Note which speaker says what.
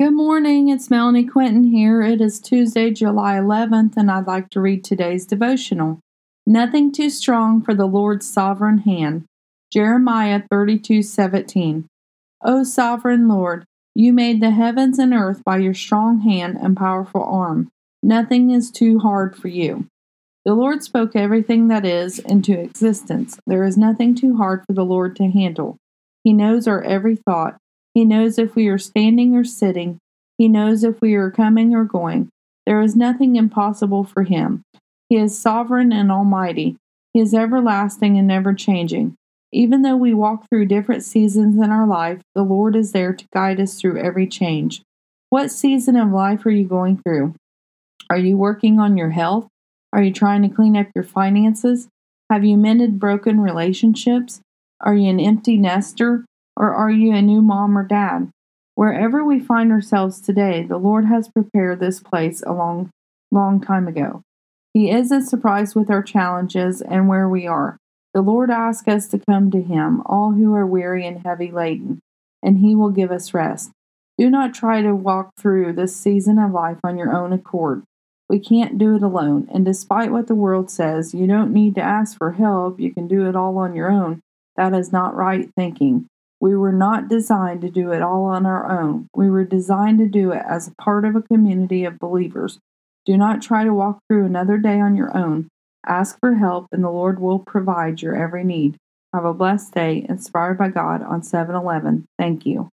Speaker 1: Good morning, it's Melanie Quinton here. It is Tuesday, July 11th, and I'd like to read today's devotional. Nothing too strong for the Lord's sovereign hand. Jeremiah 32:17. O sovereign Lord, you made the heavens and earth by your strong hand and powerful arm. Nothing is too hard for you. The Lord spoke everything that is into existence. There is nothing too hard for the Lord to handle. He knows our every thought. He knows if we are standing or sitting. He knows if we are coming or going. There is nothing impossible for him. He is sovereign and almighty. He is everlasting and never changing. Even though we walk through different seasons in our life, the Lord is there to guide us through every change. What season of life are you going through? Are you working on your health? Are you trying to clean up your finances? Have you mended broken relationships? Are you an empty nester? Or are you a new mom or dad? Wherever we find ourselves today, the Lord has prepared this place a long, long time ago. He isn't surprised with our challenges and where we are. The Lord asks us to come to Him, all who are weary and heavy laden, and He will give us rest. Do not try to walk through this season of life on your own accord. We can't do it alone, and despite what the world says, you don't need to ask for help, you can do it all on your own. That is not right thinking. We were not designed to do it all on our own. We were designed to do it as a part of a community of believers. Do not try to walk through another day on your own. Ask for help, and the Lord will provide your every need. Have a blessed day, inspired by God on 7 Eleven. Thank you.